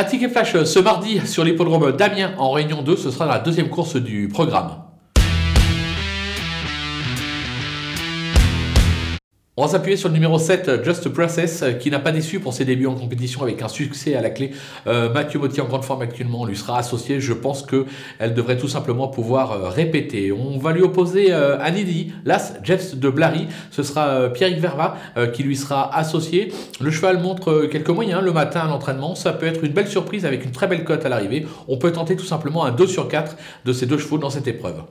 Un ticket flash ce mardi sur l'hippodrome d'Amiens en Réunion 2, ce sera la deuxième course du programme. On va s'appuyer sur le numéro 7, Just Process, qui n'a pas déçu pour ses débuts en compétition avec un succès à la clé. Euh, Mathieu Motti en grande forme actuellement lui sera associé. Je pense qu'elle devrait tout simplement pouvoir euh, répéter. On va lui opposer euh, Anidi, l'As Jets de Blary. Ce sera euh, Pierrick Verva qui lui sera associé. Le cheval montre quelques moyens le matin à l'entraînement. Ça peut être une belle surprise avec une très belle cote à l'arrivée. On peut tenter tout simplement un 2 sur 4 de ces deux chevaux dans cette épreuve.